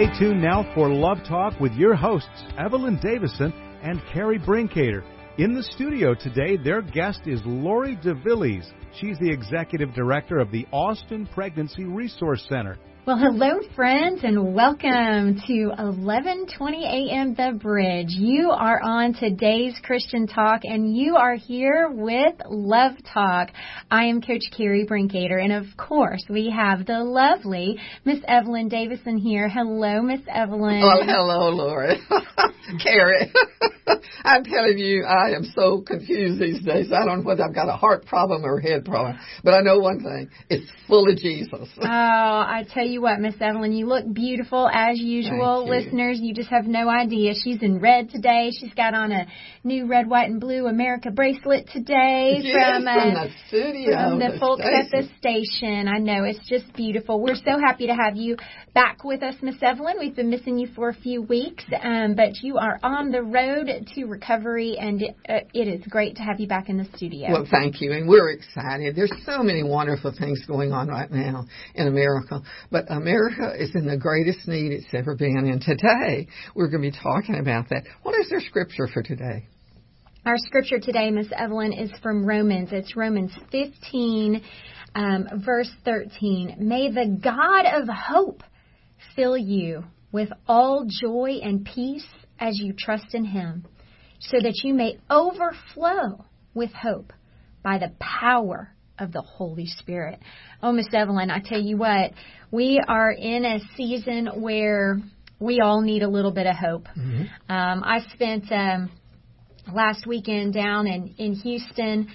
Stay tuned now for Love Talk with your hosts, Evelyn Davison and Carrie Brinkater. In the studio today, their guest is Lori DeVillbiss. She's the executive director of the Austin Pregnancy Resource Center. Well, hello, friends, and welcome to 11:20 a.m. The Bridge. You are on today's Christian Talk, and you are here with Love Talk. I am Coach Carrie Brinkater, and of course, we have the lovely Miss Evelyn Davison here. Hello, Miss Evelyn. Oh, hello, Laura. Carrie. I'm telling you, I am so confused these days. I don't know whether I've got a heart problem or a head problem, but I know one thing: it's full of Jesus. Oh, I tell you what, Miss Evelyn, you look beautiful as usual. You. Listeners, you just have no idea. She's in red today. She's got on a new red, white, and blue America bracelet today Yes, from, uh, from the studio, from the, the folks at the station. station. I know it's just beautiful. We're so happy to have you back with us, Miss Evelyn. We've been missing you for a few weeks, um, but you are on the road to recovery, and it, uh, it is great to have you back in the studio. Well, thank you, and we're excited. There's so many wonderful things going on right now in America, but America is in the greatest need it's ever been. And today we're going to be talking about that. What is their scripture for today? Our scripture today, Miss Evelyn, is from Romans. It's Romans 15, um, verse 13. May the God of hope fill you with all joy and peace as you trust in Him, so that you may overflow with hope by the power of the Holy Spirit. Oh, Miss Evelyn, I tell you what, we are in a season where we all need a little bit of hope. Um, I spent um, last weekend down in, in Houston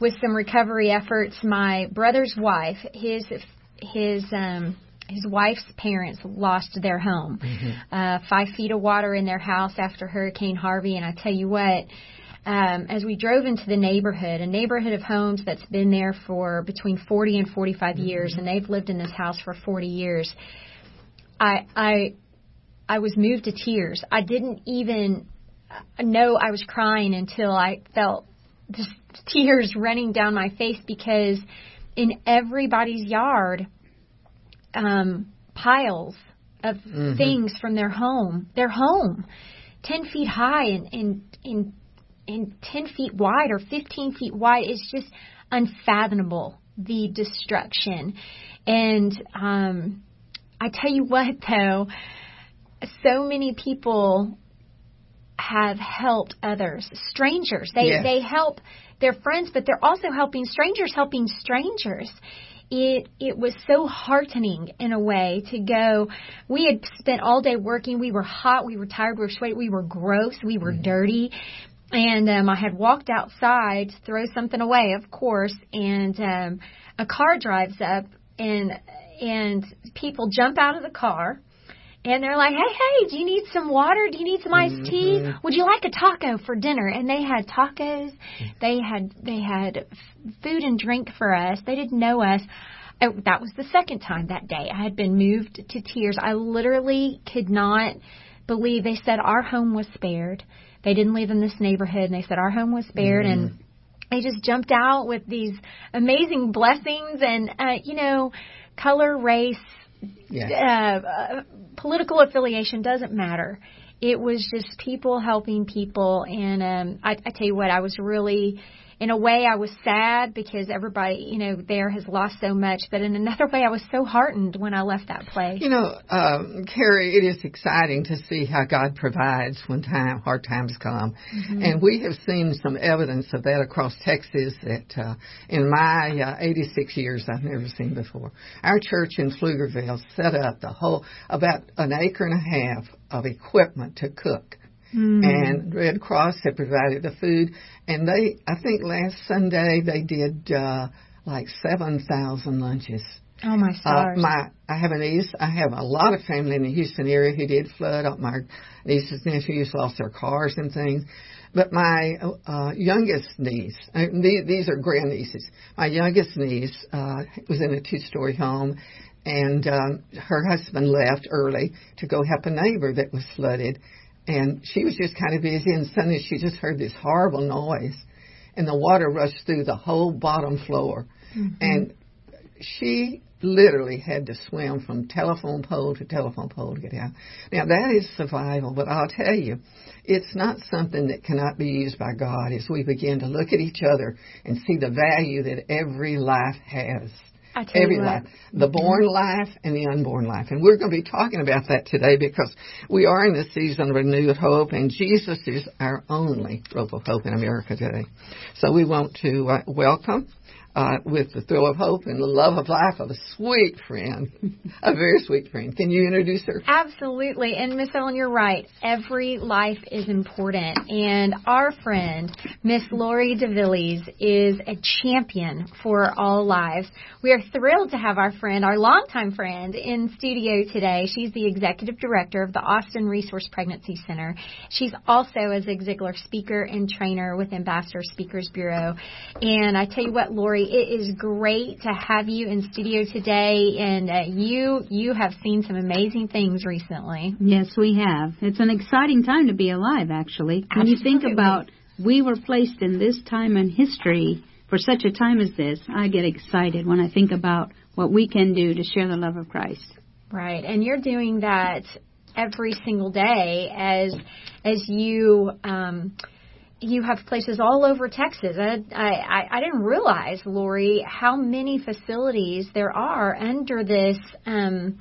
with some recovery efforts. My brother's wife, his his um, his wife's parents lost their home. Uh, five feet of water in their house after Hurricane Harvey, and I tell you what. Um, as we drove into the neighborhood, a neighborhood of homes that's been there for between 40 and 45 years, and they've lived in this house for 40 years. I I I was moved to tears. I didn't even know I was crying until I felt just tears running down my face because in everybody's yard, um, piles of things from their home, their home, ten feet high and and and and ten feet wide or fifteen feet wide. is just unfathomable the destruction, and um, I tell you what though, so many people have helped others, strangers. They Yes. they help their friends, but they're also helping strangers, helping strangers. It it was so heartening in a way to go. We had spent all day working. We were hot. We were tired. We were sweaty. We were gross. We were dirty. And um, I had walked outside to throw something away, of course. And um, a car drives up, and and people jump out of the car and they're like, "Hey, hey, do you need some water? Do you need some iced tea? Would you like a taco for dinner?" And they had tacos. They had they had food and drink for us. They didn't know us. Oh, that was the second time that day. I had been moved to tears. I literally could not believe they said our home was spared. They didn't live in this neighborhood, and they said our home was spared, and they just jumped out with these amazing blessings and uh, you know, color, race, Yeah. uh, uh, political affiliation doesn't matter. It was just people helping people, and um, I, I tell you what, I was really, in a way, I was sad because everybody, you know, there has lost so much. But in another way, I was so heartened when I left that place. You know, um, Carrie, it is exciting to see how God provides when time hard times come, and we have seen some evidence of that across Texas that uh, in my uh, 86 years I've never seen before. Our church in Pflugerville set up the whole about an acre and a half of equipment to cook. And Red Cross had provided the food, and they, I think last Sunday they did uh, like seven thousand lunches. oh my Uh, stars! my, I have a niece. I have a lot of family in the Houston area who did flood. Uh, My nieces and nephews lost their cars and things. But my uh, youngest niece, uh, these, these are grandnieces. My youngest niece uh, was in a two-story home, and um, her husband left early to go help a neighbor that was flooded. And she was just kind of busy, and suddenly she just heard this horrible noise, and the water rushed through the whole bottom floor. Mm-hmm. And she literally had to swim from telephone pole to telephone pole to get out. Now that is survival, but I'll tell you, it's not something that cannot be used by God as we begin to look at each other and see the value that every life has. Every life. The born life and the unborn life. And we're going to be talking about that today because we are in the season of renewed hope and Jesus is our only hope in America today. So we want to uh, welcome uh, with the thrill of hope and the love of life of a sweet friend, a very sweet friend. Can you introduce her? Absolutely. And Miss Ellen, you're right. Every life is important. And our friend, Miss Lori DeVillbiss, is a champion for all lives. We are thrilled to have our friend, our longtime friend, in studio today. She's the executive director of the Austin Resource Pregnancy Center. She's also a Zig Ziglar speaker and trainer with Ambassador Speakers Bureau. And I tell you what, Lori, it is great to have you in studio today, and uh, you you have seen some amazing things recently. Yes, we have. It's an exciting time to be alive, actually. When Absolutely. you think about we were placed in this time in history for such a time as this, I get excited when I think about what we can do to share the love of Christ. Right, and you're doing that every single day as as you. Um, you have places all over Texas. I, I, I didn't realize, Lori, how many facilities there are under this, um,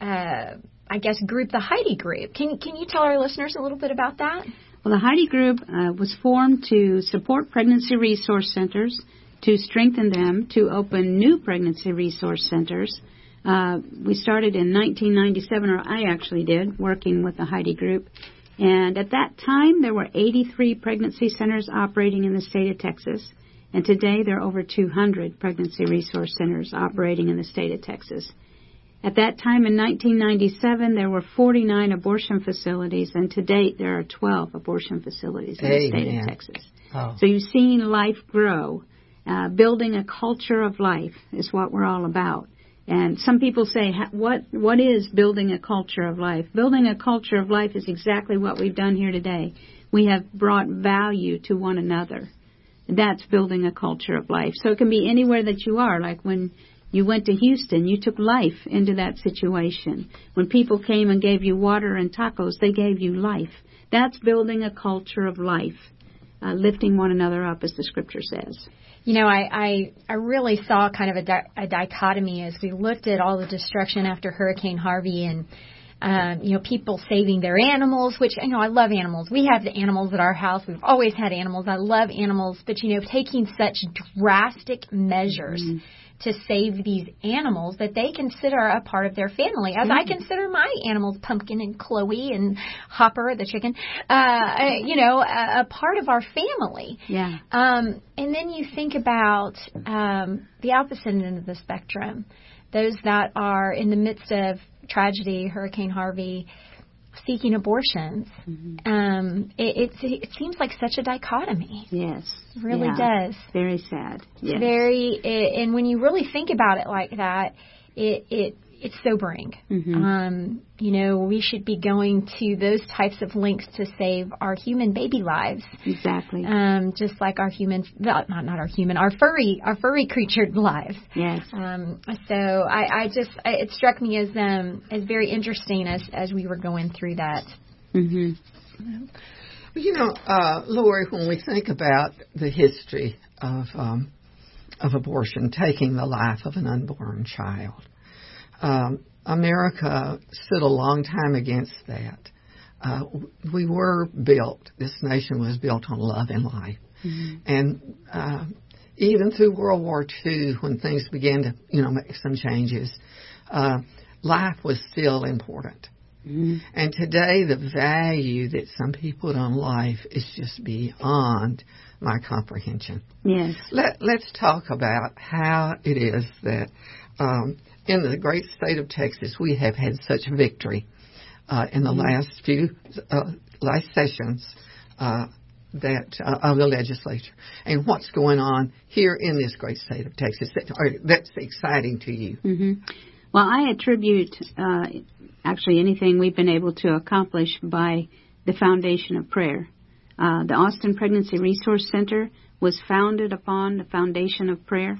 uh, I guess, group, the Heidi Group. Can, can you tell our listeners a little bit about that? Well, the Heidi Group uh, was formed to support pregnancy resource centers, to strengthen them, to open new pregnancy resource centers. Uh, we started in 1997, or I actually did, working with the Heidi Group. And at that time, there were 83 pregnancy centers operating in the state of Texas. And today, there are over 200 pregnancy resource centers operating in the state of Texas. At that time in 1997, there were 49 abortion facilities, and to date, there are 12 abortion facilities in the state of Texas. Oh. So you've seen life grow. Uh, building a culture of life is what we're all about. And some people say, what what is building a culture of life? Building a culture of life is exactly what we've done here today. We have brought value to one another. That's building a culture of life. So it can be anywhere that you are. Like when you went to Houston, you took life into that situation. When people came and gave you water and tacos, they gave you life. That's building a culture of life, uh, lifting one another up, as the scripture says. You know, I, I, I really saw kind of a, di- a dichotomy as we looked at all the destruction after Hurricane Harvey and, um, you know, people saving their animals, which, you know, I love animals. We have the animals at our house. We've always had animals. I love animals, but, you know, taking such drastic measures. Mm-hmm to save these animals that they consider a part of their family, as I consider my animals, Pumpkin and Chloe and Hopper, the chicken, uh, you know, a, a part of our family. Yeah. Um, and then you think about um, the opposite end of the spectrum, those that are in the midst of tragedy, Hurricane Harvey, seeking abortions. Mm-hmm. Um, it, it, it seems like such a dichotomy. Yes, it really yeah. does. Very sad. Yes. Very, it, and when you really think about it like that, it it it's sobering. Mm-hmm. Um, you know, we should be going to those types of links to save our human baby lives. Exactly. Um, just like our human, not not our human, our furry, our furry creature lives. Yes. Um, so I, I just, I, it struck me as um as very interesting as as we were going through that. Mm-hmm. You know, uh, Lori, when we think about the history of um, of abortion, taking the life of an unborn child um, America stood a long time against that. Uh, we were built, this nation was built on love and life. Mm-hmm. And uh, even through World War II, when things began to, you know, make some changes, uh, life was still important. Mm-hmm. And today, the value that some people put on life is just beyond my comprehension. Yes. Let, let's talk about how it is that um, in the great state of Texas, we have had such victory uh, in the mm-hmm. last few uh, last sessions uh, that uh, of the legislature, and what's going on here in this great state of Texas that, that's exciting to you. Mm-hmm. Well, I attribute uh, actually anything we've been able to accomplish by the foundation of prayer. Uh, the Austin Pregnancy Resource Center was founded upon the foundation of prayer.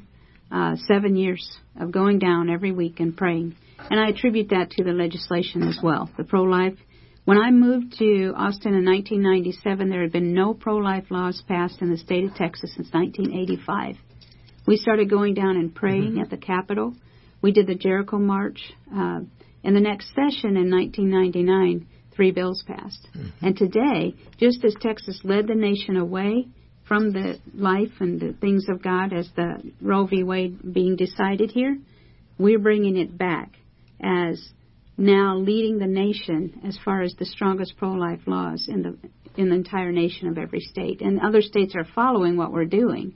Uh, seven years of going down every week and praying. And I attribute that to the legislation as well, the pro-life. When I moved to Austin in 1997, there had been no pro-life laws passed in the state of Texas since 1985. We started going down and praying mm-hmm. at the Capitol. We did the Jericho March. Uh, in the next session in 1999, three bills passed. Mm-hmm. And today, just as Texas led the nation away from the life and the things of God as the Roe v. Wade being decided here, we're bringing it back as now leading the nation as far as the strongest pro-life laws in the in the entire nation of every state. And other states are following what we're doing.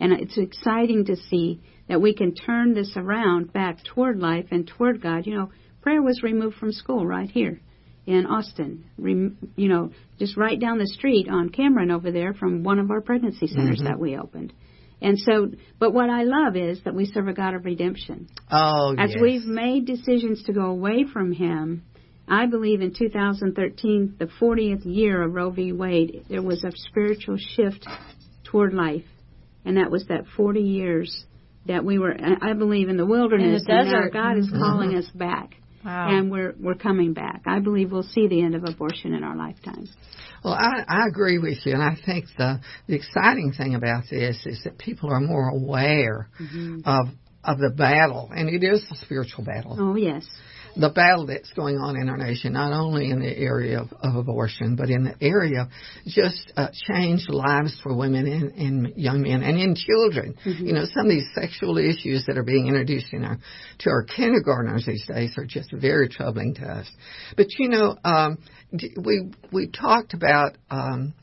And it's exciting to see that we can turn this around back toward life and toward God. You know, prayer was removed from school right here in Austin, you know, just right down the street on Cameron over there from one of our pregnancy centers mm-hmm. that we opened. And so, but what I love is that we serve a God of redemption. Oh, As yes. we've made decisions to go away from Him, I believe in 2013, the 40th year of Roe v. Wade, there was a spiritual shift toward life. And that was that 40 years that we were, I believe, in the wilderness. In the desert. And now God is mm-hmm. calling us back. Wow. And we're we're coming back. I believe we'll see the end of abortion in our lifetime. Well, I, I agree with you, and I think the the exciting thing about this is that people are more aware mm-hmm. of of the battle, and it is a spiritual battle. Oh yes the battle that's going on in our nation, not only in the area of, of abortion, but in the area of just uh, changed lives for women and, and young men and in children. Mm-hmm. You know, some of these sexual issues that are being introduced in our to our kindergartners these days are just very troubling to us. But you know, um, we we talked about. Um,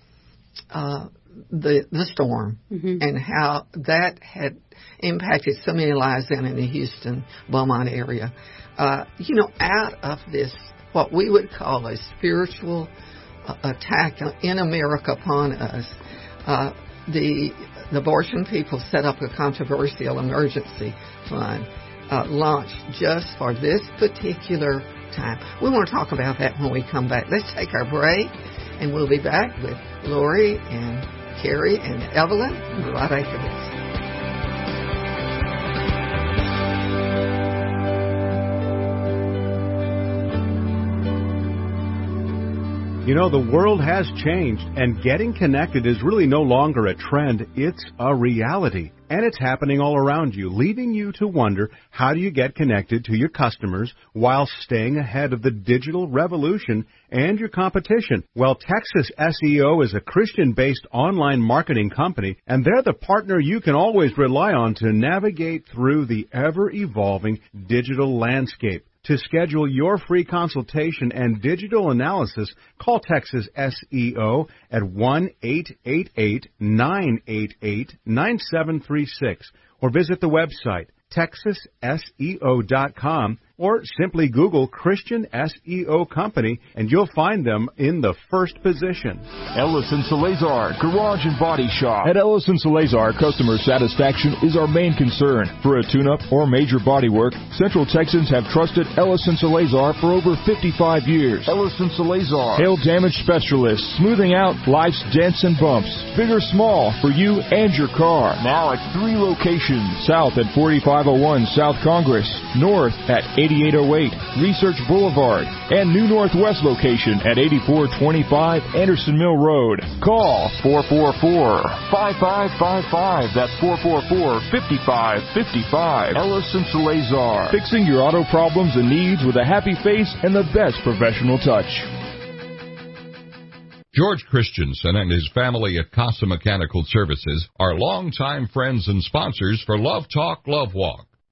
uh, the the storm mm-hmm. and how that had impacted so many lives down in the Houston Beaumont area uh, you know, out of this, what we would call a spiritual uh, attack in America upon us, uh, the, the abortion people set up a controversial emergency fund uh, launched just for this particular time. We want to talk about that when we come back. Let's take our break, and we'll be back with Lori and Carrie and Evelyn right after this. You know, the world has changed, and getting connected is really no longer a trend, it's a reality. And it's happening all around you, leaving you to wonder how do you get connected to your customers while staying ahead of the digital revolution and your competition. Well, Texas SEO is a Christian based online marketing company, and they're the partner you can always rely on to navigate through the ever evolving digital landscape. To schedule your free consultation and digital analysis, call Texas SEO at 1 888 988 9736 or visit the website texasseo.com or simply Google Christian SEO Company and you'll find them in the first position. Ellison Salazar, Garage and Body Shop. At Ellison Salazar, customer satisfaction is our main concern. For a tune-up or major body work, Central Texans have trusted Ellison Salazar for over 55 years. Ellison Salazar. Hail damage specialist, smoothing out life's dents and bumps, big or small, for you and your car. Now at three locations. South at 4501 South Congress, north at 80 8808 Research Boulevard and new Northwest location at 8425 Anderson Mill Road. Call 444-5555. That's 444-5555. Ellison Salazar. Fixing your auto problems and needs with a happy face and the best professional touch. George Christensen and his family at Casa Mechanical Services are longtime friends and sponsors for Love Talk, Love Walk.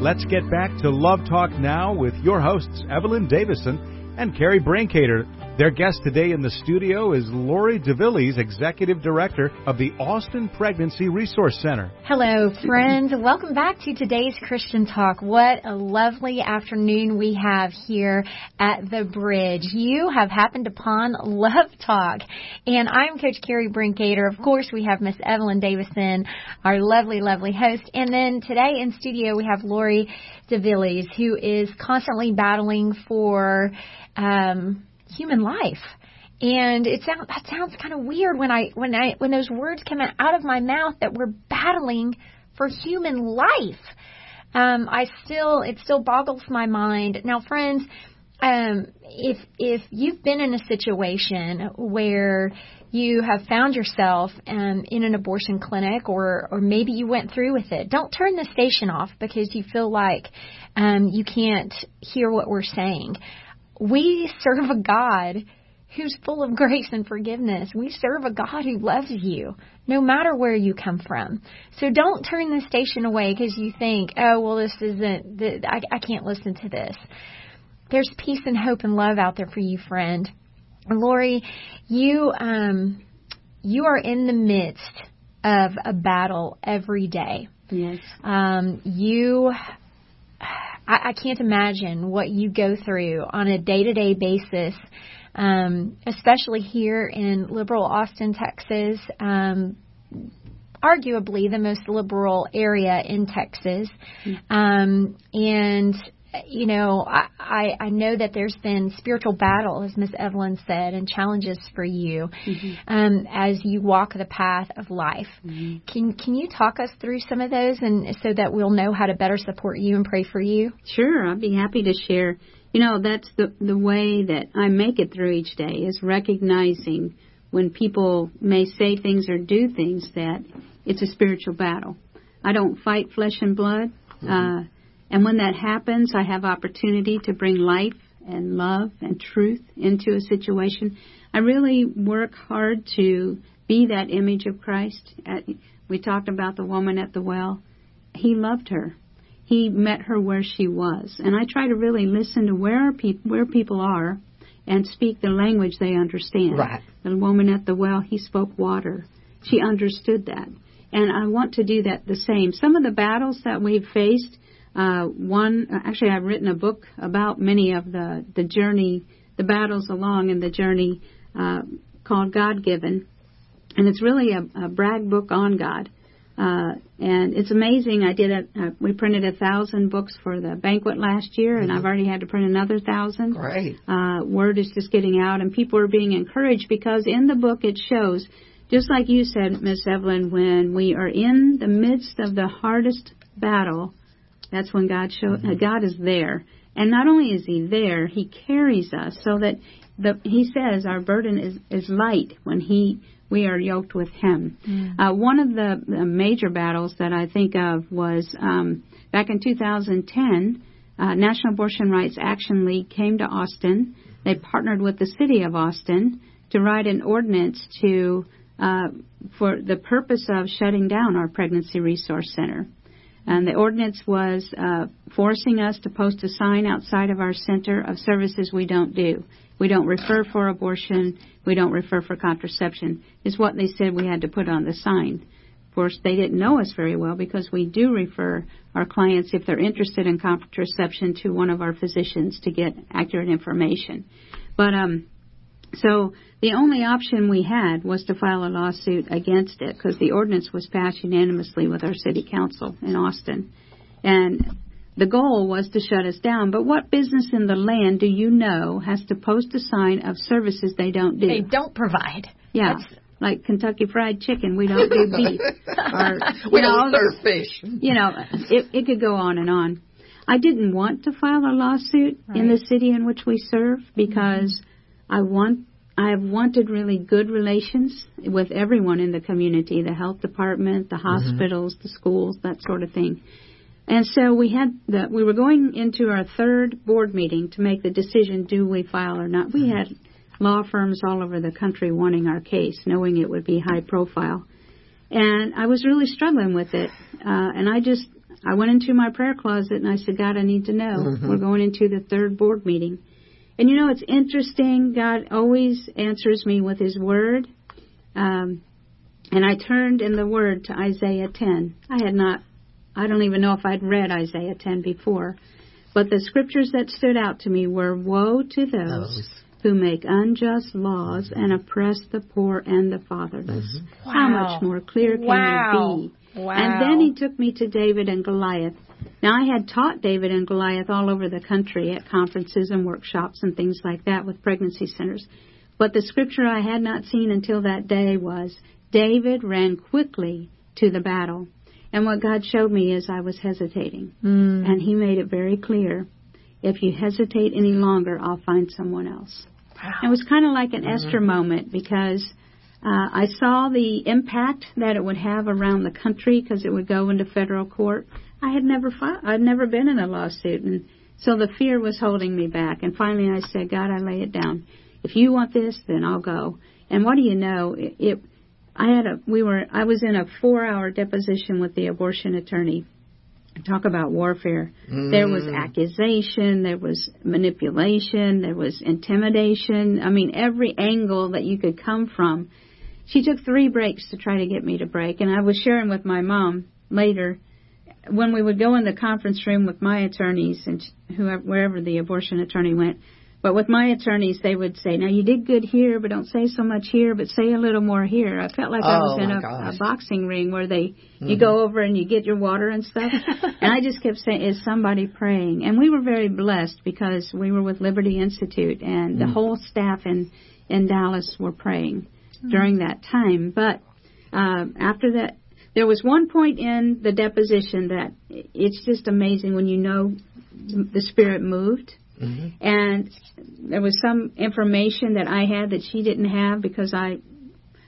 Let's get back to Love Talk now with your hosts, Evelyn Davison and Carrie Brancater. Their guest today in the studio is Lori DeVillbiss, Executive Director of the Austin Pregnancy Resource Center. Hello, friends. Welcome back to today's Christian Talk. What a lovely afternoon we have here at the bridge. You have happened upon Love Talk. And I'm Coach Carrie Brinkater. Of course, we have Miss Evelyn Davison, our lovely, lovely host. And then today in studio, we have Lori DeVillbiss, who is constantly battling for um, human life. And it sounds that sounds kind of weird when I when I when those words come out of my mouth that we're battling for human life. Um, I still it still boggles my mind. Now, friends, um, if if you've been in a situation where you have found yourself um, in an abortion clinic, or or maybe you went through with it, don't turn the station off because you feel like um, you can't hear what we're saying. We serve a God who's full of grace and forgiveness. We serve a God who loves you, no matter where you come from. So don't turn the station away because you think, oh, well, this isn't, I, I can't listen to this. There's peace and hope and love out there for you, friend. Lori, you, um, you are in the midst of a battle every day. Yes. Um, you I, I can't imagine what you go through on a day to day basis, um, especially here in liberal Austin, Texas. Um, arguably the most liberal area in Texas. Mm-hmm. Um, and you know, I, I, I know that there's been spiritual battle, as Miss Evelyn said, and challenges for you mm-hmm. um, as you walk the path of life. Mm-hmm. Can can you talk us through some of those, and so that we'll know how to better support you and pray for you? Sure, I'd be happy to share. You know, that's the the way that I make it through each day is recognizing when people may say things or do things that it's a spiritual battle. I don't fight flesh and blood. Mm-hmm. Uh, and when that happens, I have opportunity to bring life and love and truth into a situation. I really work hard to be that image of Christ. We talked about the woman at the well. He loved her. He met her where she was, and I try to really listen to where pe- where people are, and speak the language they understand. Right. The woman at the well, he spoke water. She understood that, and I want to do that the same. Some of the battles that we've faced uh, one, actually, I've written a book about many of the the journey, the battles along in the journey, uh, called God Given, and it's really a, a brag book on God. Uh, and it's amazing. I did it. Uh, we printed a thousand books for the banquet last year, and mm-hmm. I've already had to print another thousand. Great. Uh, word is just getting out, and people are being encouraged because in the book it shows, just like you said, Miss Evelyn, when we are in the midst of the hardest battle, that's when God show mm-hmm. God is there, and not only is He there, He carries us so that the He says our burden is is light when He we are yoked with Him. Mm-hmm. Uh, one of the, the major battles that I think of was um, back in 2010. Uh, National Abortion Rights Action League came to Austin. They partnered with the city of Austin to write an ordinance to uh, for the purpose of shutting down our pregnancy resource center. And the ordinance was uh, forcing us to post a sign outside of our center of services we don't do. We don't refer for abortion. We don't refer for contraception. Is what they said we had to put on the sign. Of course, they didn't know us very well because we do refer our clients, if they're interested in contraception, to one of our physicians to get accurate information. But um, so the only option we had was to file a lawsuit against it because the ordinance was passed unanimously with our city council in Austin. And the goal was to shut us down. But what business in the land do you know has to post a sign of services they don't do? They don't provide. Yeah. That's, like Kentucky Fried Chicken, we don't do beef. or, we don't serve fish. You know, it, it could go on and on. I didn't want to file a lawsuit right. in the city in which we serve because mm-hmm. I want I have wanted really good relations with everyone in the community, the health department, the mm-hmm. hospitals, mm-hmm. the schools, that sort of thing. And so we had the, we were going into our third board meeting to make the decision do we file or not. We mm-hmm. had law firms all over the country wanting our case, knowing it would be high profile. And I was really struggling with it. Uh, and I just, I went into my prayer closet and I said, God, I need to know. Mm-hmm. We're going into the third board meeting. And you know, it's interesting. God always answers me with His Word. Um, and I turned in the Word to Isaiah 10. I had not, I don't even know if I'd read Isaiah 10 before. But the scriptures that stood out to me were Woe to those, those who make unjust laws and oppress the poor and the fatherless. Mm-hmm. Wow. How much more clear can wow. it be? Wow. And then he took me to David and Goliath. Now, I had taught David and Goliath all over the country at conferences and workshops and things like that with pregnancy centers. But the scripture I had not seen until that day was David ran quickly to the battle. And what God showed me is I was hesitating. Mm. And he made it very clear if you hesitate any longer, I'll find someone else. Wow. It was kind of like an mm-hmm. Esther moment because uh, I saw the impact that it would have around the country because it would go into federal court. I had never fought, I'd never been in a lawsuit, and so the fear was holding me back. And finally, I said, God, I lay it down. If you want this, then I'll go. And what do you know? It, it I had a we were I was in a four hour deposition with the abortion attorney talk about warfare. Mm. There was mm. accusation, there was manipulation, there was intimidation. I mean, every angle that you could come from. She took three breaks to try to get me to break, and I was sharing with my mom later when we would go in the conference room with my attorneys and whoever, wherever the abortion attorney went. But with my attorneys, they would say, "Now you did good here, but don't say so much here, but say a little more here." I felt like oh, I was oh, in a, a, boxing ring where they mm-hmm. you go over and you get your water and stuff. and I just kept saying, "Is somebody praying?" And we were very blessed because we were with Liberty Institute, and mm-hmm. the mm. whole staff in in Dallas were praying mm-hmm. during that time. But uh, after that, there was one point in the deposition that it's just amazing when you know the Spirit moved Mm-hmm. And there was some information that I had that she didn't have because I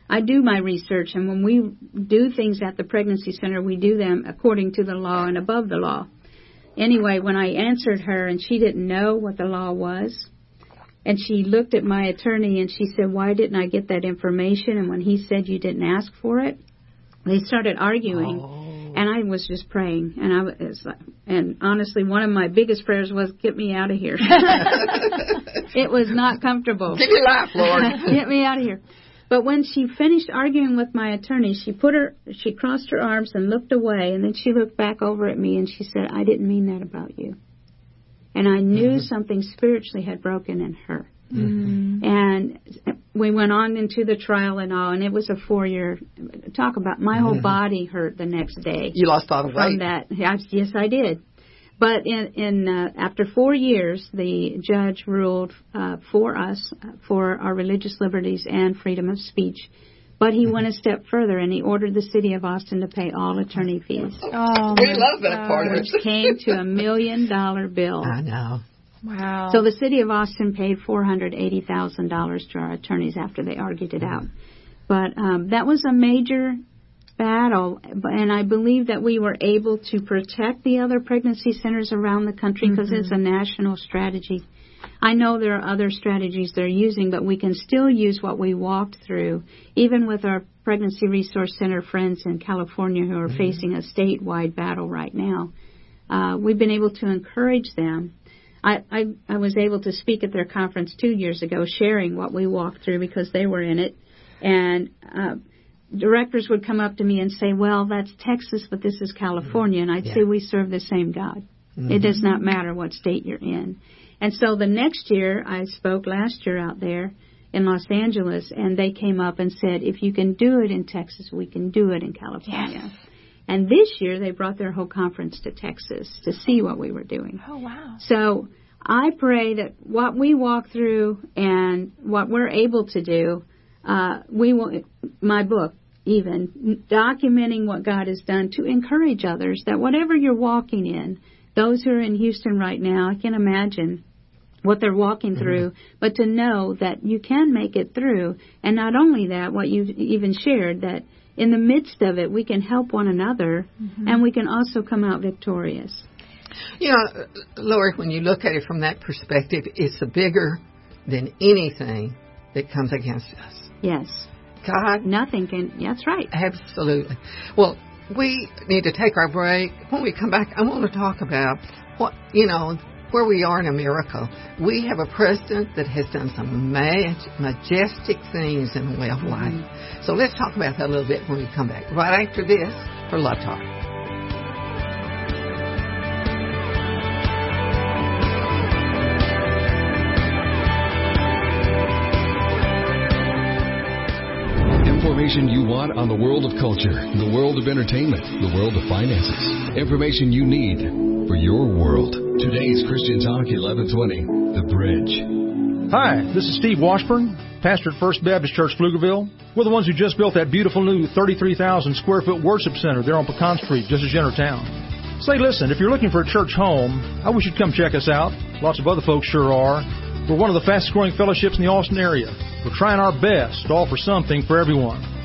I do my research and when we do things at the pregnancy center we do them according to the law and above the law. Anyway, when I answered her and she didn't know what the law was, and she looked at my attorney and she said, "Why didn't I get that information?" And when he said you didn't ask for it, they started arguing. Oh and I was just praying, and I was, and honestly, one of my biggest prayers was, "Get me out of here." it was not comfortable. Give me life, Lord. Get me out of here. But when she finished arguing with my attorney, she put her, she crossed her arms and looked away, and then she looked back over at me and she said, "I didn't mean that about you." And I knew mm-hmm. something spiritually had broken in her. Mm-hmm. And we went on into the trial and all, and it was a four year talk about my whole mm-hmm. body hurt the next day. You lost all the weight. From that, yes, I did. But in, in uh, after four years, the judge ruled uh, for us for our religious liberties and freedom of speech. But he went a step further and he ordered the city of Austin to pay all attorney fees. Oh, we love that part of it. Which came to a million dollar bill. I know. Wow. So the city of Austin paid four hundred eighty thousand dollars to our attorneys after they argued it out. But um, that was a major battle, and I believe that we were able to protect the other pregnancy centers around the country because mm-hmm. it's a national strategy. I know there are other strategies they're using, but we can still use what we walked through, even with our Pregnancy Resource Center friends in California who are mm-hmm. facing a statewide battle right now. Uh, we've been able to encourage them. I, I, I was able to speak at their conference two years ago, sharing what we walked through because they were in it, and uh, directors would come up to me and say, "Well, that's Texas, but this is California," and I'd yeah. say, "We serve the same God. Mm-hmm. It does not matter what state you're in." And so the next year, I spoke last year out there in Los Angeles, and they came up and said, "If you can do it in Texas, we can do it in California." Yes. And this year, they brought their whole conference to Texas to see what we were doing. Oh wow! So I pray that what we walk through and what we're able to do, uh, we will. My book, even documenting what God has done to encourage others that whatever you're walking in, those who are in Houston right now, I can imagine what they're walking mm-hmm. through, but to know that you can make it through. And not only that, what you've even shared, that in the midst of it, we can help one another mm-hmm. and we can also come out victorious. You know, Lori, when you look at it from that perspective, it's bigger than anything that comes against us. Yes. God. Nothing can. That's right. Absolutely. Well, we need to take our break. When we come back, I want to talk about what, you know, where we are in America. We have a president that has done some majestic things in the way of life. So let's talk about that a little bit when we come back. Right after this for Love Talk. information you want on the world of culture, the world of entertainment, the world of finances. Information you need for your world. Today's Christian Talk 1120, The Bridge. Hi, this is Steve Washburn, pastor at First Baptist Church, Pflugerville. We're the ones who just built that beautiful new 33,000 square foot worship center there on Pecan Street, just as you town. Say, listen, if you're looking for a church home, I wish you'd come check us out. Lots of other folks sure are. We're one of the fastest growing fellowships in the Austin area. We're trying our best to offer something for everyone.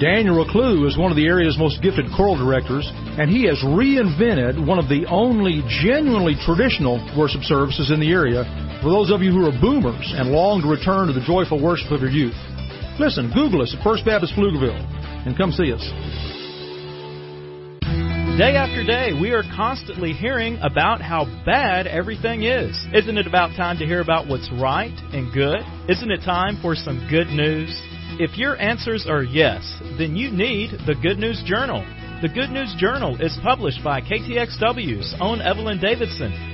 Daniel Reclue is one of the area's most gifted choral directors, and he has reinvented one of the only genuinely traditional worship services in the area for those of you who are boomers and long to return to the joyful worship of your youth. Listen, Google us at First Baptist Pflugerville and come see us. Day after day, we are constantly hearing about how bad everything is. Isn't it about time to hear about what's right and good? Isn't it time for some good news? If your answers are yes, then you need the Good News Journal. The Good News Journal is published by KTXW's own Evelyn Davison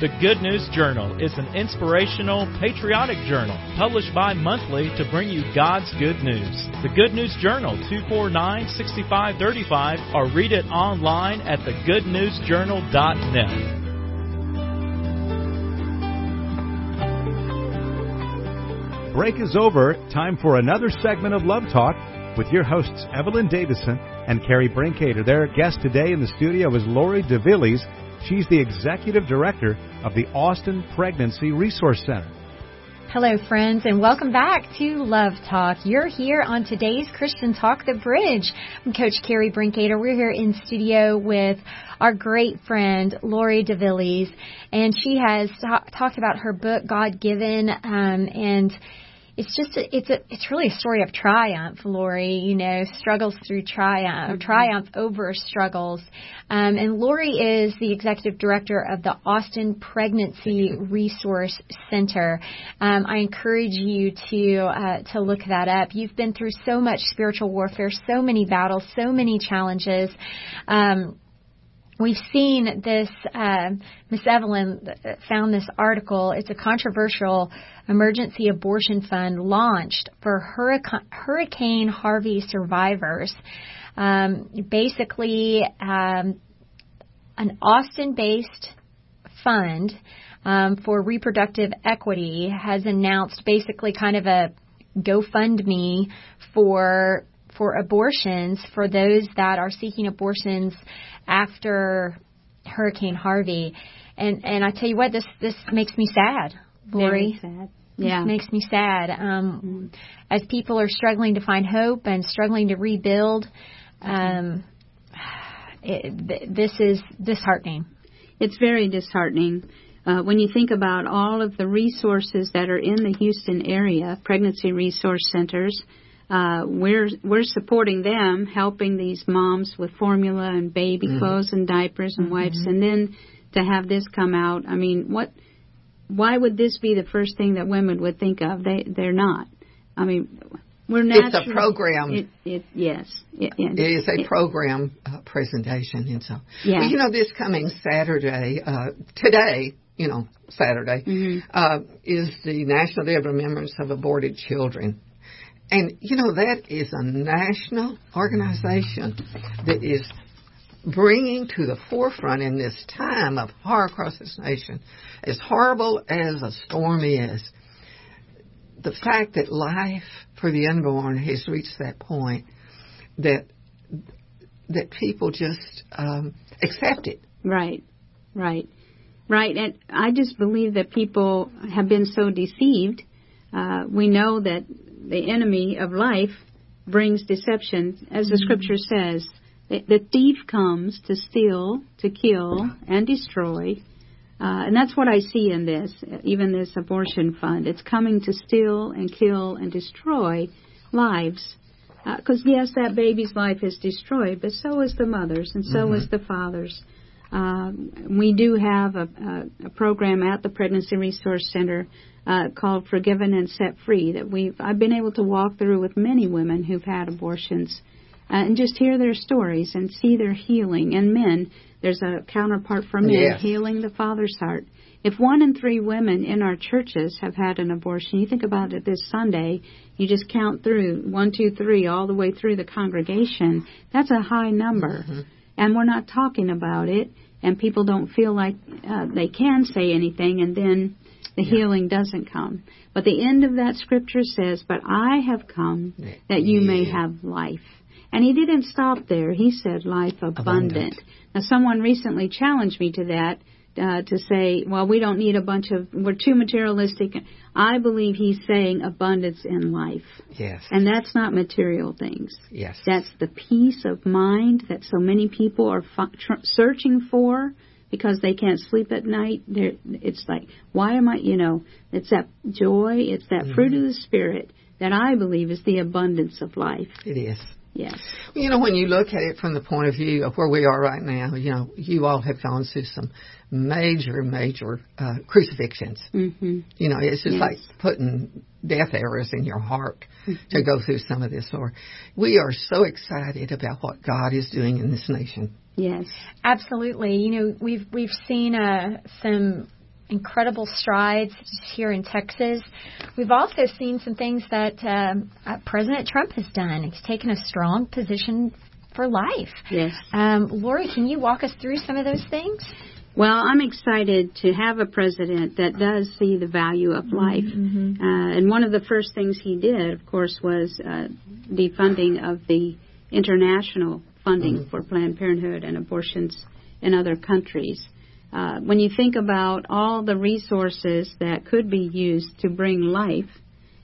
The Good News Journal is an inspirational, patriotic journal published bi monthly to bring you God's good news. The Good News Journal, 249 6535, or read it online at thegoodnewsjournal.net. break is over. Time for another segment of Love Talk with your hosts Evelyn Davison and Carrie Brinkater. Their guest today in the studio is Lori DeVillbiss. She's the executive director of the Austin Pregnancy Resource Center. Hello, friends, and welcome back to Love Talk. You're here on today's Christian Talk The Bridge. I'm Coach Carrie Brinkater. We're here in studio with our great friend, Lori DeVillbiss, and she has talked about her book, God Given, um, and it's just a, it's a it's really a story of triumph, Lori. You know, struggles through triumph, mm-hmm. triumph over struggles. Um, and Lori is the executive director of the Austin Pregnancy Resource Center. Um, I encourage you to uh, to look that up. You've been through so much spiritual warfare, so many battles, so many challenges. Um, we've seen this. Uh, Miss Evelyn found this article. It's a controversial emergency abortion fund launched for Hurricane, Hurricane Harvey survivors. Um, basically, um, an Austin-based fund um, for reproductive equity has announced basically kind of a GoFundMe for for abortions for those that are seeking abortions after Hurricane Harvey. And and I tell you what, this this makes me sad, Lori. Very sad. Yeah. This makes me sad. Um, mm-hmm. As people are struggling to find hope and struggling to rebuild, um, it, this is disheartening. It's very disheartening. Uh, when you think about all of the resources that are in the Houston area, pregnancy resource centers, uh, we're we're supporting them, helping these moms with formula and baby mm-hmm. clothes and diapers and wipes, mm-hmm. and then to have this come out. I mean, what? Why would this be the first thing that women would think of? They they're not. I mean, we're not. It's a program. It, it, yes, it, it is a program uh, presentation, and so yeah. Well, you know, this coming Saturday, uh, today, you know, Saturday, mm-hmm. uh, is the National Day of Remembrance of Aborted Children. And, you know, that is a national organization that is bringing to the forefront in this time of horror across this nation, as horrible as a storm is, the fact that life for the unborn has reached that point that that people just um, accept it. Right, right, right. And I just believe that people have been so deceived. Uh, we know that the enemy of life brings deception, as the mm-hmm. scripture says. The thief comes to steal, to kill, and destroy. Uh, and that's what I see in this, even this abortion fund. It's coming to steal and kill and destroy lives. Because, uh, yes, that baby's life is destroyed, but so is the mother's, and so mm-hmm. is the father's. Uh, we do have a, a, a, program at the Pregnancy Resource Center uh, called Forgiven and Set Free that we've I've been able to walk through with many women who've had abortions uh, and just hear their stories and see their healing. And men, there's a counterpart for men yes. healing the father's heart. If one in three women in our churches have had an abortion, you think about it this Sunday, you just count through one, two, three, all the way through the congregation. That's a high number. Mm-hmm. And we're not talking about it, and people don't feel like uh, they can say anything, and then the yeah. healing doesn't come. But the end of that scripture says, But I have come that you may have life. And he didn't stop there. He said life abundant. abundant. Now, someone recently challenged me to that uh, to say, well, we don't need a bunch of, we're too materialistic. I believe he's saying abundance in life. Yes. And that's not material things. Yes. That's the peace of mind that so many people are fu- tr- searching for because they can't sleep at night. They're, it's like, why am I, you know, it's that joy, it's that mm-hmm. fruit of the Spirit that I believe is the abundance of life. It is. Yes. You know, when you look at it from the point of view of where we are right now, you know, you all have gone through some major, major uh, crucifixions. Mm-hmm. You know, it's just yes. like putting death arrows in your heart mm-hmm. to go through some of this. Or we are so excited about what God is doing in this nation. Yes, absolutely. You know, we've we've seen uh, some incredible strides here in Texas. We've also seen some things that um, uh, President Trump has done. He's taken a strong position for life. Yes. Um, Lori, can you walk us through some of those things? Well, I'm excited to have a president that does see the value of life. Mm-hmm. Uh, and one of the first things he did, of course, was uh, defunding of the international funding mm-hmm. for Planned Parenthood and abortions in other countries. Uh, when you think about all the resources that could be used to bring life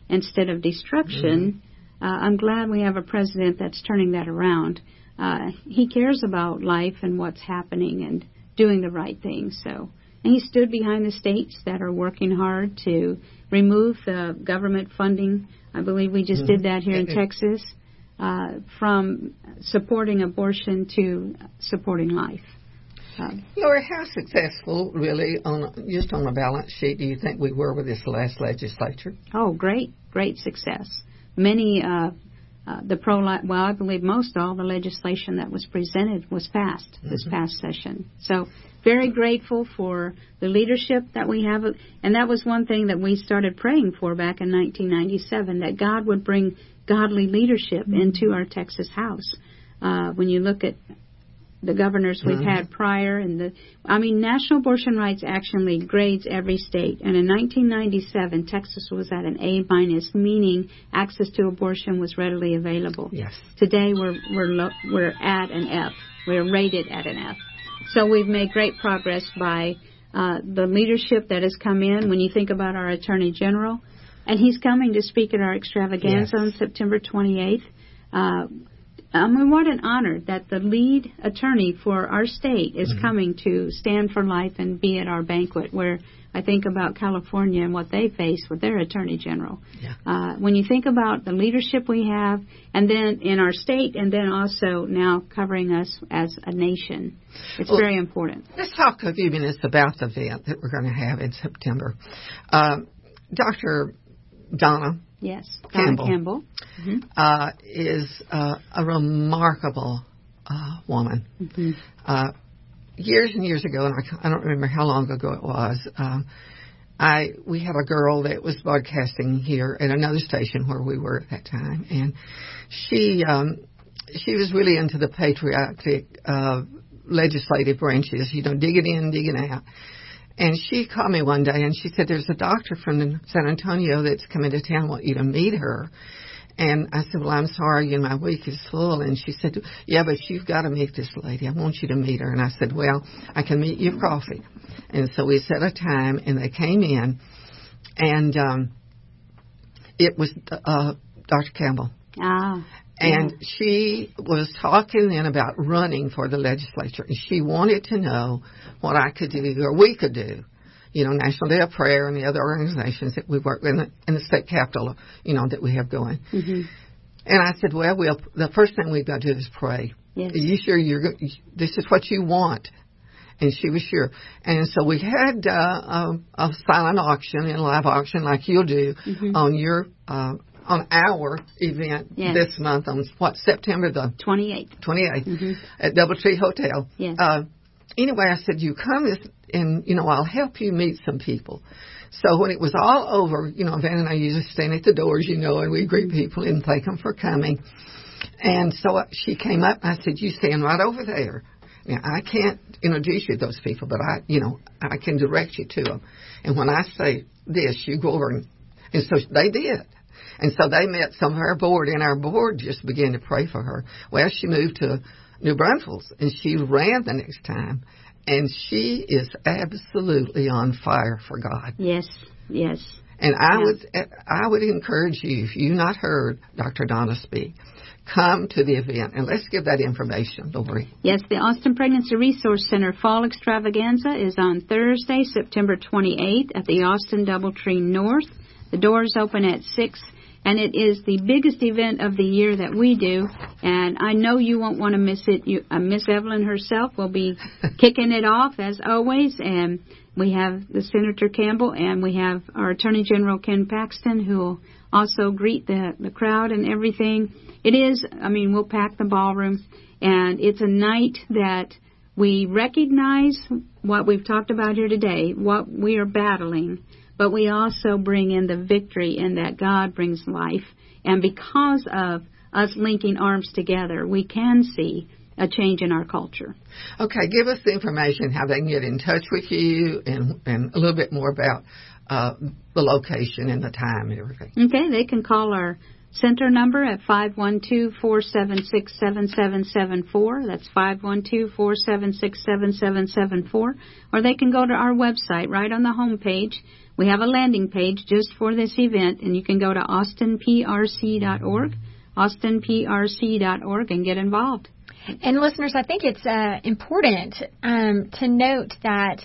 instead of destruction, mm-hmm. uh, I'm glad we have a president that's turning that around. Uh, he cares about life and what's happening and doing the right thing. So and he stood behind the states that are working hard to remove the government funding. I believe we just mm-hmm. did that here in Texas. Uh, from supporting abortion to supporting life. Um, Laura, how successful, really, on just on a balance sheet, do you think we were with this last legislature? Oh, great, great success. Many, uh, uh, the pro well, I believe most all the legislation that was presented was passed mm-hmm. this past session. So, very grateful for the leadership that we have, and that was one thing that we started praying for back in 1997 that God would bring godly leadership mm-hmm. into our Texas House. Uh, when you look at the governors we've mm-hmm. had prior and the I mean National Abortion Rights Action League grades every state and in 1997 Texas was at an A minus meaning access to abortion was readily available. Yes. Today we're we're lo- we're at an F. We're rated at an F. So we've made great progress by uh, the leadership that has come in. When you think about our Attorney General, and he's coming to speak at our extravaganza yes. on September 28th. Uh, I mean, what an honor that the lead attorney for our state is mm-hmm. coming to stand for life and be at our banquet where I think about California and what they face with their attorney general. Yeah. Uh, when you think about the leadership we have, and then in our state, and then also now covering us as a nation, it's well, very important. Let's talk a few minutes about the event that we're going to have in September. Um, Dr. Donna Yes, Campbell, Campbell. Mm-hmm. Uh, is uh, a remarkable uh, woman. Mm-hmm. Uh, years and years ago, and I, I don't remember how long ago it was. Um, I we had a girl that was broadcasting here at another station where we were at that time, and she um, she was really into the patriotic uh, legislative branches, you know, digging in, digging out. And she called me one day and she said, There's a doctor from San Antonio that's coming to town, want you to meet her. And I said, Well, I'm sorry, you know, my week is full. And she said, Yeah, but you've got to meet this lady. I want you to meet her. And I said, Well, I can meet you for coffee. And so we set a time, and they came in, and um, it was uh, Dr. Campbell. Ah. And she was talking then about running for the legislature, and she wanted to know what I could do or we could do. You know, National Day of Prayer and the other organizations that we work with in the, in the state capital, you know, that we have going. Mm-hmm. And I said, well, we'll, the first thing we've got to do is pray. Yes. Are you sure you're, this is what you want? And she was sure. And so we had uh, a, a silent auction and live auction like you'll do mm-hmm. on your uh, on our event yes. this month on what September the 28th 28th mm-hmm. at DoubleTree Hotel. Yes. Uh, anyway, I said you come and you know I'll help you meet some people. So when it was all over, you know, Van and I usually stand at the doors, you know, and we greet people and thank them for coming. And so she came up I said, "You stand right over there." Now I can't introduce you to those people, but I, you know, I can direct you to them. And when I say this, you go over and, and so they did. And so they met some of our board, and our board just began to pray for her. Well, she moved to New Braunfels, and she ran the next time, and she is absolutely on fire for God. Yes, yes. And I yeah. would I would encourage you if you've not heard Dr. Donna speak, come to the event and let's give that information, Lori. Yes, the Austin Pregnancy Resource Center Fall Extravaganza is on Thursday, September 28th at the Austin Doubletree North. The doors open at 6 and it is the biggest event of the year that we do. And I know you won't want to miss it. You, uh, Miss Evelyn herself will be kicking it off as always, and we have the Senator Campbell, and we have our Attorney General Ken Paxton, who will also greet the the crowd and everything. It is, I mean, we'll pack the ballroom, and it's a night that we recognize what we've talked about here today, what we are battling but we also bring in the victory in that God brings life. And because of us linking arms together, we can see a change in our culture. Okay, give us the information how they can get in touch with you and, and a little bit more about uh, the location and the time and everything. Okay, they can call our center number at 512-476-7774. That's 512-476-7774. Or they can go to our website right on the home page we have a landing page just for this event, and you can go to austinprc.org, austinprc.org, and get involved. And listeners, I think it's uh, important um, to note that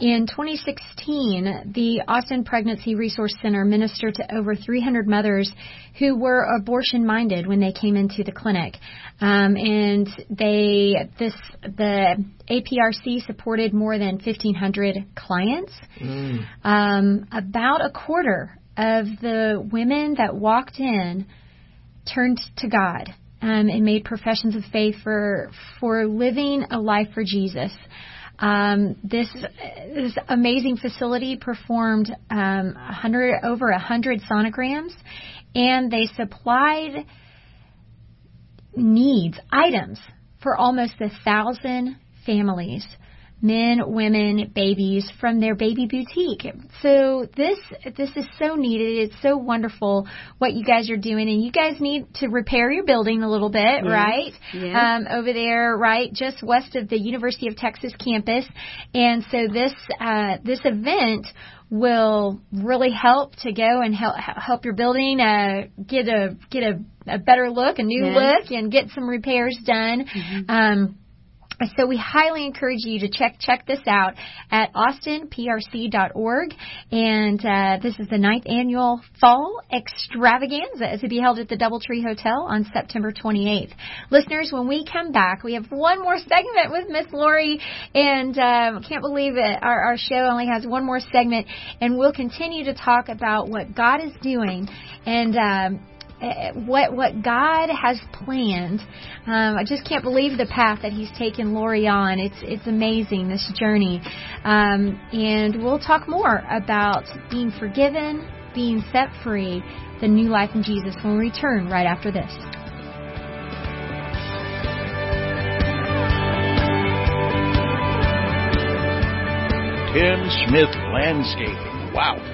In 2016, the Austin Pregnancy Resource Center ministered to over 300 mothers who were abortion minded when they came into the clinic. Um, and they, this, the APRC supported more than 1,500 clients. Mm. Um, about a quarter of the women that walked in turned to God um, and made professions of faith for for living a life for Jesus. Um, this, this amazing facility performed um, 100 over 100 sonograms, and they supplied needs items for almost a thousand families men, women, babies from their baby boutique. So this this is so needed. It's so wonderful what you guys are doing, and you guys need to repair your building a little bit, yes. right? Yes. Um, over there, right, just west of the University of Texas campus. And so this uh, this event will really help to go and help help your building uh, get a get a, a better look, a new yes. look, and get some repairs done. Mm-hmm. Um, so we highly encourage you to check check this out at austinprc.org. And uh, this is the ninth annual Fall Extravaganza to be held at the DoubleTree Hotel on September 28th. Listeners, when we come back, we have one more segment with Miss Lori, and um, can't believe it. Our, our show only has one more segment, and we'll continue to talk about what God is doing and. Um, what what God has planned. Um, I just can't believe the path that He's taken Lori on. It's it's amazing this journey, um, and we'll talk more about being forgiven, being set free, the new life in Jesus when we return right after this. Tim Smith Landscaping. Wow.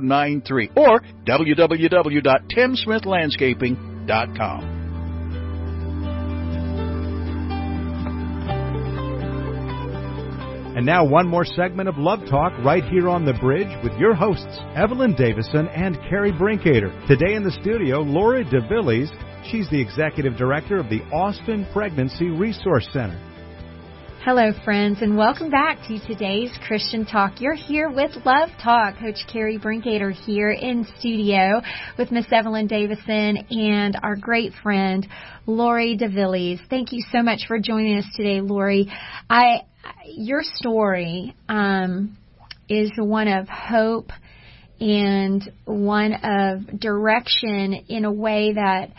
93 or www.timsmithlandscaping.com. And now, one more segment of Love Talk right here on the bridge with your hosts, Evelyn Davison and Carrie Brinkater. Today in the studio, Lori DeVillbiss. She's the executive director of the Austin Pregnancy Resource Center. Hello, friends, and welcome back to today's Christian Talk. You're here with Love Talk. Coach Carrie Brinkater here in studio with Miss Evelyn Davison and our great friend Lori DeVillbiss. Thank you so much for joining us today, Lori. I, your story um, is one of hope and one of direction in a way that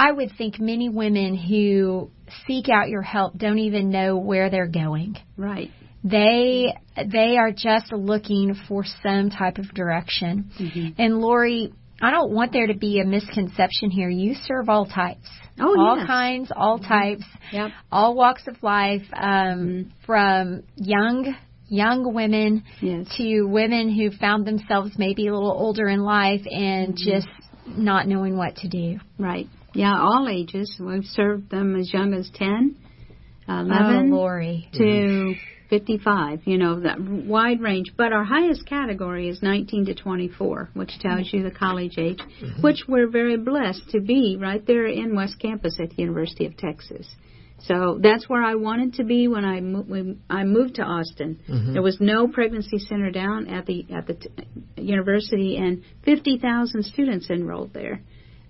I would think many women who seek out your help don't even know where they're going. Right. They they are just looking for some type of direction. Mm-hmm. And Lori, I don't want there to be a misconception here. You serve all types. Oh, all yes. kinds, all mm-hmm. types, yep. all walks of life, um, mm-hmm. from young young women yes. to women who found themselves maybe a little older in life and mm-hmm. just not knowing what to do. Right. Yeah, all ages. We've served them as young as 10, 11 oh, to 55, you know, that wide range. But our highest category is 19 to 24, which tells you the college age, mm-hmm. which we're very blessed to be right there in West Campus at the University of Texas. So that's where I wanted to be when I mo- when I moved to Austin. Mm-hmm. There was no pregnancy center down at the at the t- university, and 50,000 students enrolled there.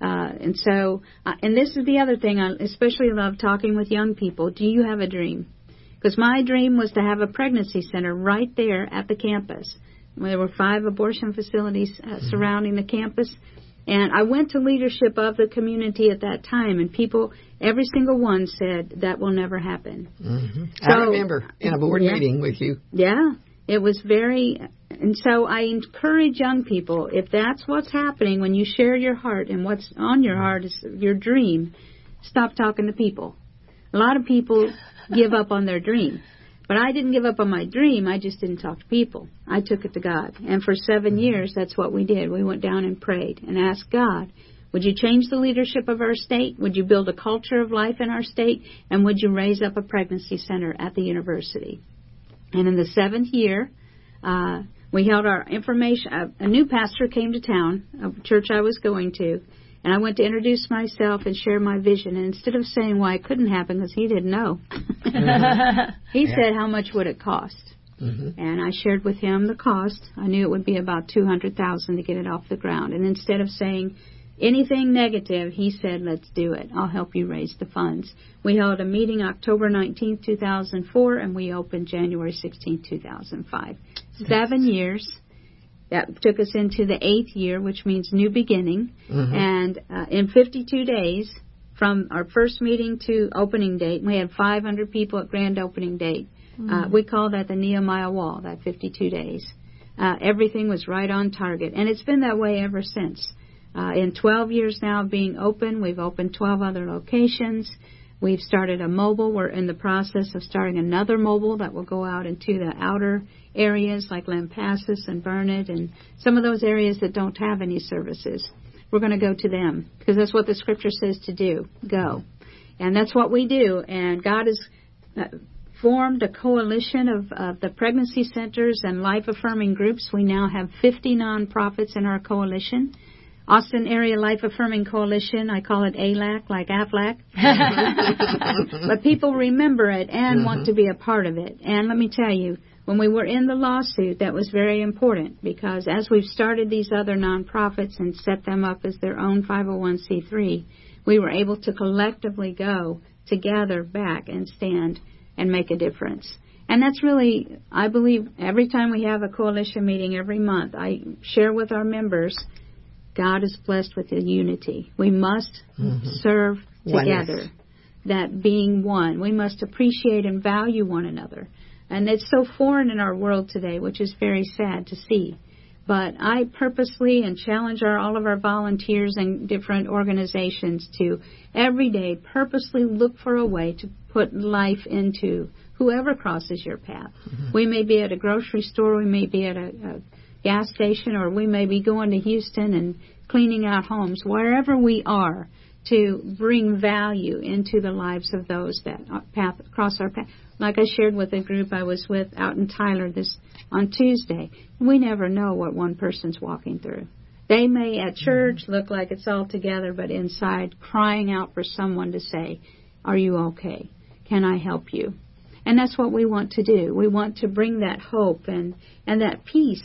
Uh, and so, uh, and this is the other thing I especially love talking with young people. Do you have a dream? Because my dream was to have a pregnancy center right there at the campus. Where there were five abortion facilities uh, mm-hmm. surrounding the campus. And I went to leadership of the community at that time, and people, every single one said that will never happen. Mm-hmm. So, I remember in a board yeah, meeting with you. Yeah, it was very and so I encourage young people, if that's what's happening when you share your heart and what's on your heart is your dream, stop talking to people. A lot of people give up on their dream. But I didn't give up on my dream. I just didn't talk to people. I took it to God. And for 7 mm-hmm. years, that's what we did. We went down and prayed and asked God, would you change the leadership of our state? Would you build a culture of life in our state? And would you raise up a pregnancy center at the university? And in the seventh year, uh, we held our information. A, a new pastor came to town, a church I was going to, and I went to introduce myself and share my vision. And instead of saying why it couldn't happen because he didn't know, he yeah. said, "How much would it cost?" Mm-hmm. And I shared with him the cost. I knew it would be about two hundred thousand to get it off the ground. And instead of saying anything negative, he said, let's do it. I'll help you raise the funds. We held a meeting October 19, 2004, and we opened January 16, 2005. Seven years. That took us into the eighth year, which means new beginning. Mm-hmm. And uh, in 52 days, from our first meeting to opening date, we had 500 people at grand opening date. Mm-hmm. Uh, we call that the Nehemiah Wall, that 52 days. Uh, everything was right on target, and it's been that way ever since. Uh, in 12 years now of being open, we've opened 12 other locations. We've started a mobile. We're in the process of starting another mobile that will go out into the outer areas like Lampasas and Burnet and some of those areas that don't have any services. We're going to go to them because that's what the scripture says to do. Go. And that's what we do. And God has uh, formed a coalition of, of the pregnancy centers and life affirming groups. We now have 50 nonprofits in our coalition. Austin Area Life Affirming Coalition. I call it ALAC, like AFLAC. but people remember it and mm-hmm. want to be a part of it. And let me tell you, when we were in the lawsuit, that was very important because as we've started these other nonprofits and set them up as their own 501c3, we were able to collectively go together back and stand and make a difference. And that's really, I believe, every time we have a coalition meeting every month, I share with our members God is blessed with the unity. We must mm-hmm. serve together. Oneness. That being one. We must appreciate and value one another. And it's so foreign in our world today, which is very sad to see. But I purposely and challenge our, all of our volunteers and different organizations to every day purposely look for a way to put life into whoever crosses your path. Mm-hmm. We may be at a grocery store, we may be at a, a gas station, or we may be going to Houston and cleaning out homes, wherever we are, to bring value into the lives of those that path, cross our path. Like I shared with a group I was with out in Tyler this on Tuesday, we never know what one person's walking through. They may at church look like it's all together, but inside crying out for someone to say, Are you okay? Can I help you? And that's what we want to do. We want to bring that hope and, and that peace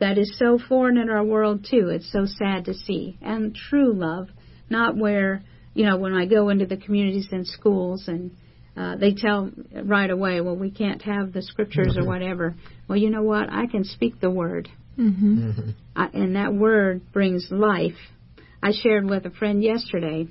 that is so foreign in our world too. It's so sad to see. And true love, not where, you know, when I go into the communities and schools and uh, they tell right away, well, we can't have the scriptures mm-hmm. or whatever. Well, you know what? I can speak the word. Mm-hmm. Mm-hmm. I, and that word brings life. I shared with a friend yesterday.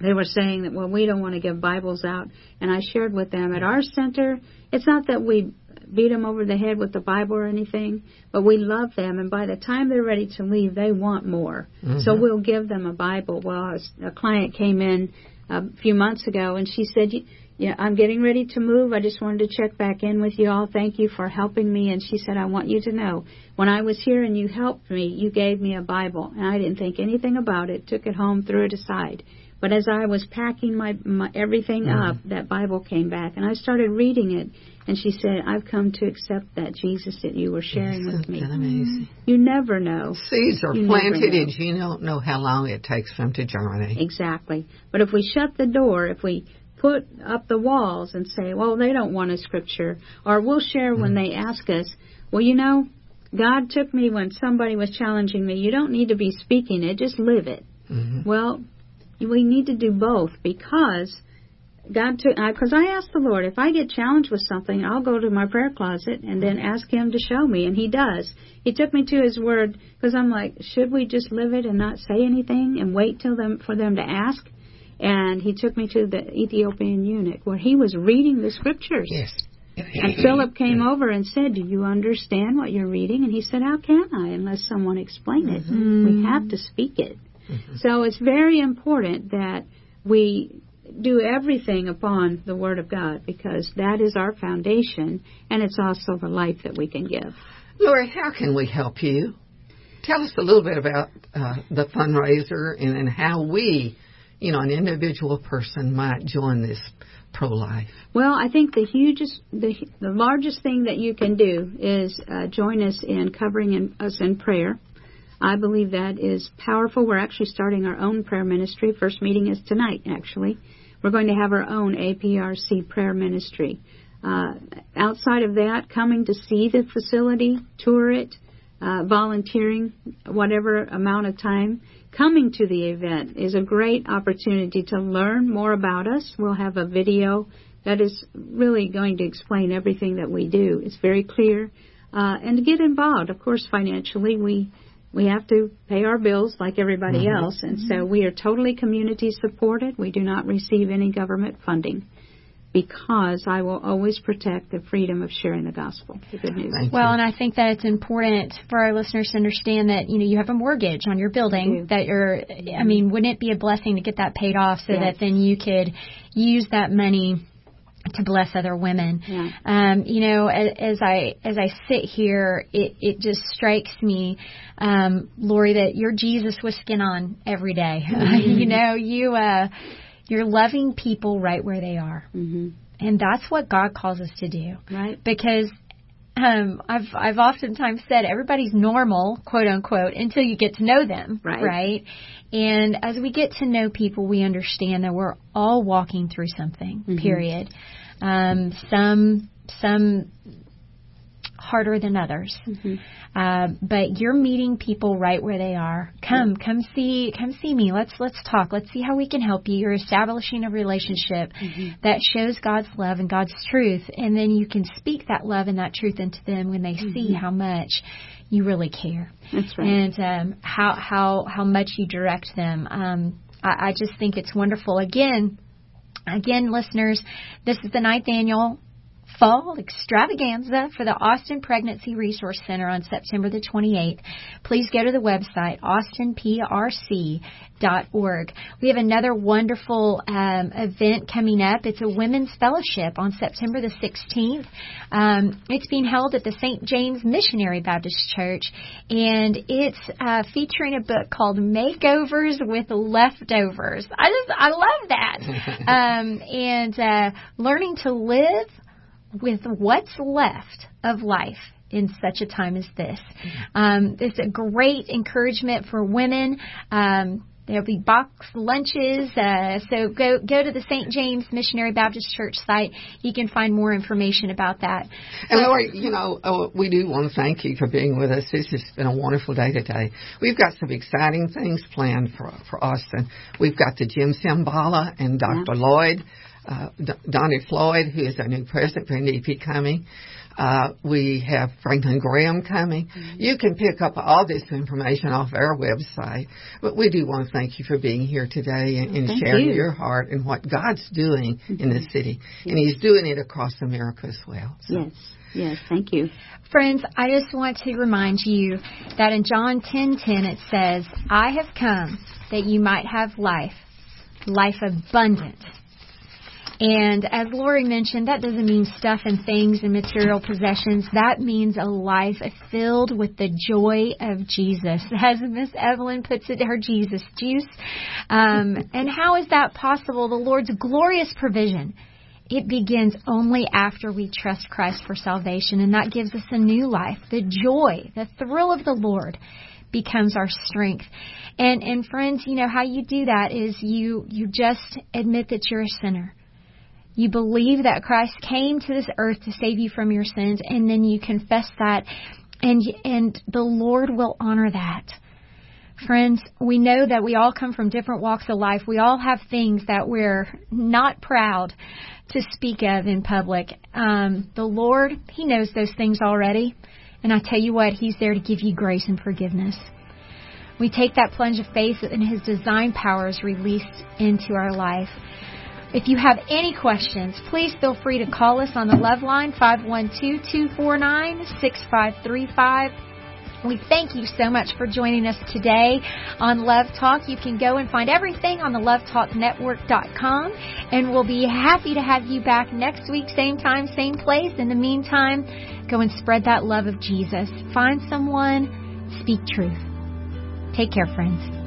They were saying that, well, we don't want to give Bibles out. And I shared with them at our center, it's not that we beat them over the head with the Bible or anything, but we love them, and by the time they're ready to leave, they want more. Mm-hmm. So we'll give them a Bible. Well, a client came in a few months ago, and she said, "Yeah, I'm getting ready to move. I just wanted to check back in with you all. Thank you for helping me." And she said, "I want you to know, when I was here and you helped me, you gave me a Bible, and I didn't think anything about it. Took it home, threw it aside." But as I was packing my, my everything mm-hmm. up, that Bible came back, and I started reading it. And she said, "I've come to accept that Jesus that you were sharing with me." Amazing. You never know. Seeds are you planted, and you don't know how long it takes for them to germinate. Exactly. But if we shut the door, if we put up the walls and say, "Well, they don't want a scripture," or we'll share mm-hmm. when they ask us, "Well, you know." God took me when somebody was challenging me. You don't need to be speaking it, just live it. Mm-hmm. Well, we need to do both because God took because I, I asked the Lord if I get challenged with something, I'll go to my prayer closet and then ask Him to show me, and He does. He took me to His Word because I'm like, should we just live it and not say anything and wait till them for them to ask? And He took me to the Ethiopian eunuch where he was reading the scriptures. Yes. And Philip came over and said, "Do you understand what you're reading?" And he said, "How can I unless someone explain it? Mm-hmm. We have to speak it." Mm-hmm. So it's very important that we do everything upon the Word of God because that is our foundation and it's also the life that we can give. Lori, how can we help you? Tell us a little bit about uh, the fundraiser and, and how we, you know, an individual person might join this pro-life. Well, I think the hugest, the, the largest thing that you can do is uh, join us in covering in, us in prayer. I believe that is powerful. We're actually starting our own prayer ministry. First meeting is tonight, actually. We're going to have our own APRC prayer ministry. Uh, outside of that, coming to see the facility, tour it, uh, volunteering, whatever amount of time, coming to the event is a great opportunity to learn more about us. We'll have a video that is really going to explain everything that we do. It's very clear. Uh, and to get involved, of course, financially, we we have to pay our bills like everybody mm-hmm. else, and so we are totally community supported. We do not receive any government funding because I will always protect the freedom of sharing the gospel, the good news. Thank well, you. and I think that it's important for our listeners to understand that you know you have a mortgage on your building that you're. I mean, wouldn't it be a blessing to get that paid off so yes. that then you could use that money to bless other women. Yeah. Um, you know, as, as I as I sit here, it it just strikes me, um, Lori, that you're Jesus with skin on every day. Mm-hmm. you know, you uh, you're loving people right where they are, mm-hmm. and that's what God calls us to do. Right. Because um, I've I've oftentimes said everybody's normal, quote unquote, until you get to know them, right? Right. And as we get to know people, we understand that we're all walking through something. Mm-hmm. Period. Um, some some harder than others. Mm-hmm. Uh, but you're meeting people right where they are. Come, come see, come see me. Let's let's talk. Let's see how we can help you. You're establishing a relationship mm-hmm. that shows God's love and God's truth, and then you can speak that love and that truth into them when they mm-hmm. see how much you really care. That's right. And um, how how how much you direct them. Um, I, I just think it's wonderful. Again, again, listeners, this is the ninth annual fall extravaganza for the Austin Pregnancy Resource Center on September the 28th. Please go to the website austinprc.org. We have another wonderful um, event coming up. It's a women's fellowship on September the 16th. Um, it's being held at the St. James Missionary Baptist Church, and it's uh, featuring a book called Makeovers with Leftovers. I just I love that. um, and uh, learning to live with what's left of life in such a time as this. Um, it's a great encouragement for women. Um, There'll be box lunches. Uh, so go go to the St. James Missionary Baptist Church site. You can find more information about that. And Lori, you know, oh, we do want to thank you for being with us. This has been a wonderful day today. We've got some exciting things planned for for Austin. We've got the Jim Cymbala and Dr. Yeah. Lloyd uh, Donnie Floyd, who is our new president for NDP, coming. Uh, we have Franklin Graham coming. Mm-hmm. You can pick up all this information off our website. But we do want to thank you for being here today and, and sharing you. your heart and what God's doing mm-hmm. in this city. Yes. And He's doing it across America as well. So. Yes. Yes, thank you. Friends, I just want to remind you that in John 10:10 it says, "I have come that you might have life, life abundant." And as Lori mentioned, that doesn't mean stuff and things and material possessions. That means a life filled with the joy of Jesus. As Miss Evelyn puts it, her Jesus juice. Um, and how is that possible? The Lord's glorious provision. It begins only after we trust Christ for salvation, and that gives us a new life. The joy, the thrill of the Lord becomes our strength. And and friends, you know how you do that is you you just admit that you're a sinner you believe that Christ came to this earth to save you from your sins, and then you confess that, and and the Lord will honor that. Friends, we know that we all come from different walks of life. We all have things that we're not proud to speak of in public. Um, the Lord, He knows those things already. And I tell you what, He's there to give you grace and forgiveness. We take that plunge of faith and His design power is released into our life. If you have any questions, please feel free to call us on the Love Line 512-249-6535 We thank you so much for joining us today on Love Talk. You can go and find everything on the lovetalknetwork.com and we'll be happy to have you back next week, same time, same place. In the meantime, go and spread that love of Jesus. Find someone, speak truth. Take care, friends.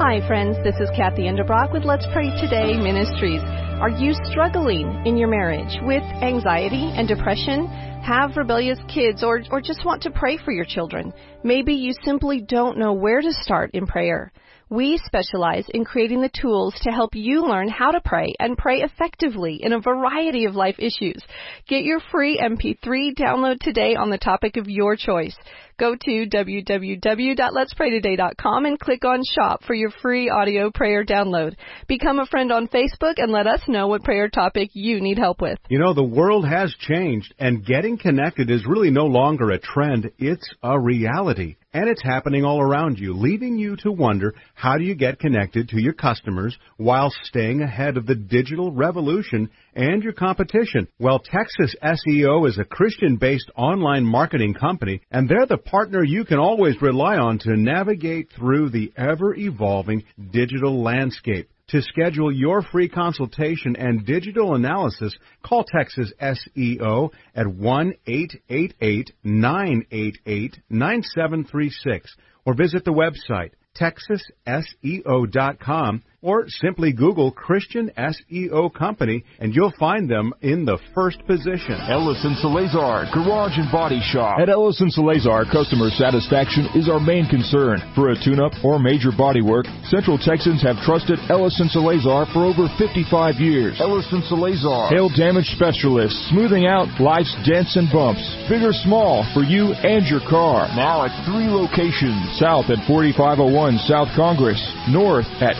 Hi, friends. This is Kathy Enderbrock with Let's Pray Today Ministries. Are you struggling in your marriage with anxiety and depression? Have rebellious kids or, or just want to pray for your children? Maybe you simply don't know where to start in prayer. We specialize in creating the tools to help you learn how to pray and pray effectively in a variety of life issues. Get your free MP3 download today on the topic of your choice. Go to www.letspraytoday.com and click on shop for your free audio prayer download. Become a friend on Facebook and let us know what prayer topic you need help with. You know, the world has changed and getting connected is really no longer a trend, it's a reality. And it's happening all around you, leaving you to wonder how do you get connected to your customers while staying ahead of the digital revolution and your competition. Well, Texas SEO is a Christian-based online marketing company, and they're the partner you can always rely on to navigate through the ever-evolving digital landscape. To schedule your free consultation and digital analysis, call Texas SEO at 1-888-988-9736 or visit the website texasseo.com or simply Google Christian SEO Company and you'll find them in the first position. Ellis and Salazar, Garage and Body Shop. At Ellis and Salazar, customer satisfaction is our main concern. For a tune-up or major body work, Central Texans have trusted Ellis and Salazar for over 55 years. Ellis and Salazar. Hail damage specialist, smoothing out life's dents and bumps, big or small, for you and your car. Now at three locations. South at 4501 South Congress, north at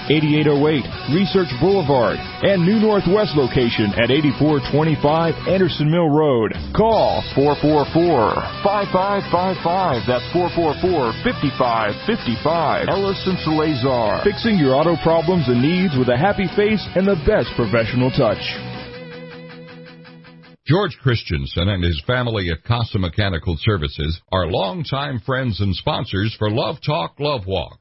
oh 8808 Research Boulevard, and new Northwest location at 8425 Anderson Mill Road. Call 444-5555. That's 444-5555. Ellis and Salazar. Fixing your auto problems and needs with a happy face and the best professional touch. George Christensen and his family at Casa Mechanical Services are longtime friends and sponsors for Love Talk, Love Walk.